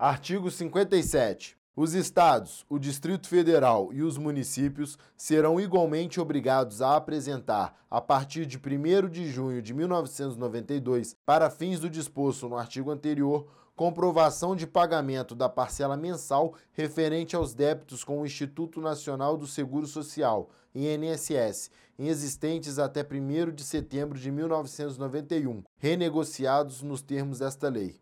Artigo 57. Os estados, o Distrito Federal e os municípios serão igualmente obrigados a apresentar, a partir de 1 de junho de 1992, para fins do disposto no artigo anterior, comprovação de pagamento da parcela mensal referente aos débitos com o Instituto Nacional do Seguro Social, INSS, existentes até 1 de setembro de 1991, renegociados nos termos desta lei.